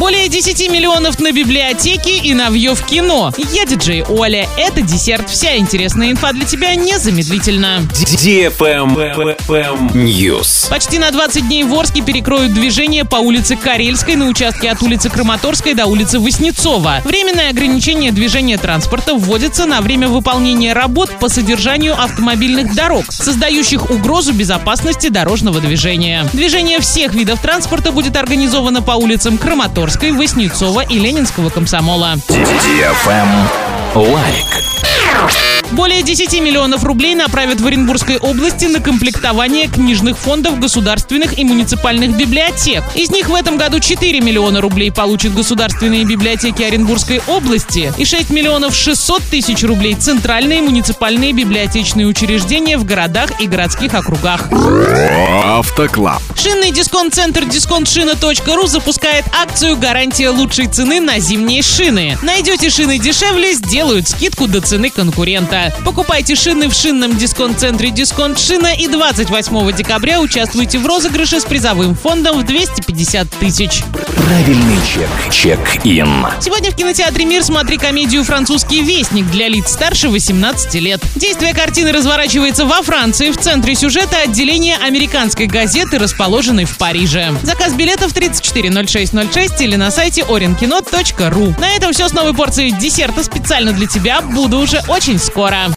Более 10 миллионов на библиотеке и навье в кино. Я диджей Оля. Это десерт. Вся интересная инфа для тебя незамедлительно. News. Почти на 20 дней в Орске перекроют движение по улице Карельской на участке от улицы Краматорской до улицы Воснецова. Временное ограничение движения транспорта вводится на время выполнения работ по содержанию автомобильных дорог, создающих угрозу безопасности дорожного движения. Движение всех видов транспорта будет организовано по улицам Краматорской, Воснецова и Ленинского комсомола. Лайк. Более 10 миллионов рублей направят в Оренбургской области на комплектование книжных фондов государственных и муниципальных библиотек. Из них в этом году 4 миллиона рублей получат государственные библиотеки Оренбургской области и 6 миллионов 600 тысяч рублей центральные муниципальные библиотечные учреждения в городах и городских округах. Автоклаб. Шинный дисконт-центр дисконтшина.ру запускает акцию «Гарантия лучшей цены на зимние шины». Найдете шины дешевле, сделают скидку до цены конкурента. Покупайте шины в шинном дисконт-центре «Дисконт Шина» и 28 декабря участвуйте в розыгрыше с призовым фондом в 250 тысяч. Правильный чек. Чек-ин. Сегодня в кинотеатре «Мир» смотри комедию «Французский вестник» для лиц старше 18 лет. Действие картины разворачивается во Франции. В центре сюжета отделение американской газеты, расположенной в Париже. Заказ билетов 340606 или на сайте orinkino.ru. На этом все с новой порцией десерта специально для тебя. Буду уже очень скоро.